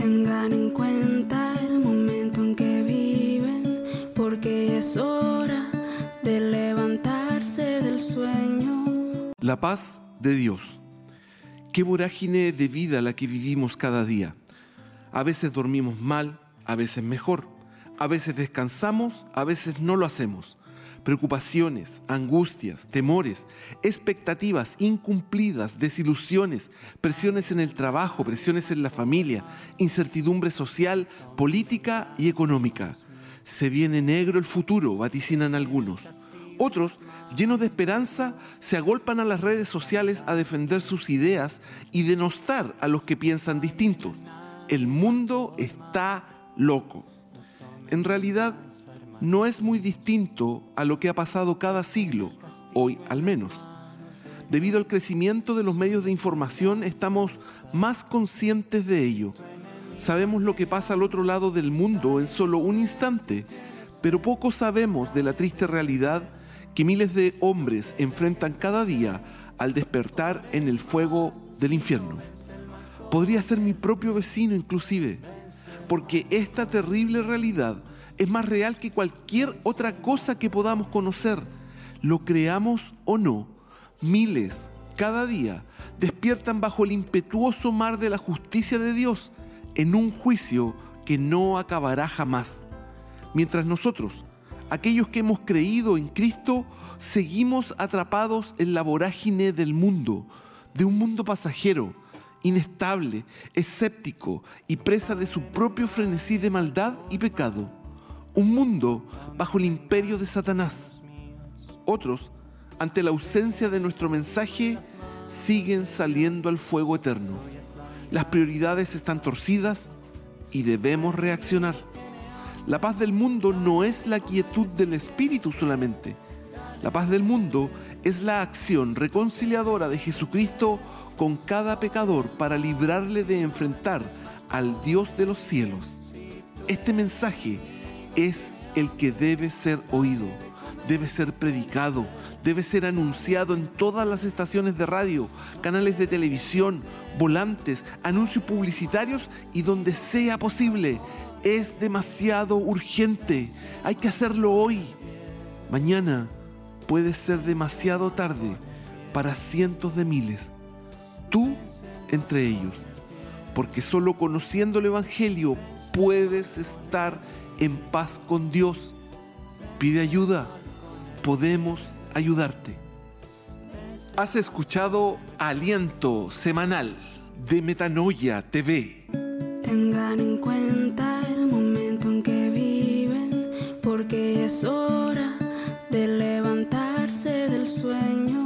Tengan en cuenta el momento en que viven, porque es hora de levantarse del sueño. La paz de Dios. Qué vorágine de vida la que vivimos cada día. A veces dormimos mal, a veces mejor. A veces descansamos, a veces no lo hacemos. Preocupaciones, angustias, temores, expectativas incumplidas, desilusiones, presiones en el trabajo, presiones en la familia, incertidumbre social, política y económica. Se viene negro el futuro, vaticinan algunos. Otros, llenos de esperanza, se agolpan a las redes sociales a defender sus ideas y denostar a los que piensan distintos. El mundo está loco. En realidad, no es muy distinto a lo que ha pasado cada siglo, hoy al menos. Debido al crecimiento de los medios de información estamos más conscientes de ello. Sabemos lo que pasa al otro lado del mundo en solo un instante, pero poco sabemos de la triste realidad que miles de hombres enfrentan cada día al despertar en el fuego del infierno. Podría ser mi propio vecino inclusive, porque esta terrible realidad es más real que cualquier otra cosa que podamos conocer. Lo creamos o no, miles cada día despiertan bajo el impetuoso mar de la justicia de Dios en un juicio que no acabará jamás. Mientras nosotros, aquellos que hemos creído en Cristo, seguimos atrapados en la vorágine del mundo, de un mundo pasajero, inestable, escéptico y presa de su propio frenesí de maldad y pecado un mundo bajo el imperio de Satanás. Otros, ante la ausencia de nuestro mensaje, siguen saliendo al fuego eterno. Las prioridades están torcidas y debemos reaccionar. La paz del mundo no es la quietud del espíritu solamente. La paz del mundo es la acción reconciliadora de Jesucristo con cada pecador para librarle de enfrentar al Dios de los cielos. Este mensaje es el que debe ser oído, debe ser predicado, debe ser anunciado en todas las estaciones de radio, canales de televisión, volantes, anuncios publicitarios y donde sea posible. Es demasiado urgente, hay que hacerlo hoy. Mañana puede ser demasiado tarde para cientos de miles, tú entre ellos, porque solo conociendo el Evangelio puedes estar en paz con Dios. Pide ayuda, podemos ayudarte. Has escuchado Aliento Semanal de Metanoia TV. Tengan en cuenta el momento en que viven, porque es hora de levantarse del sueño.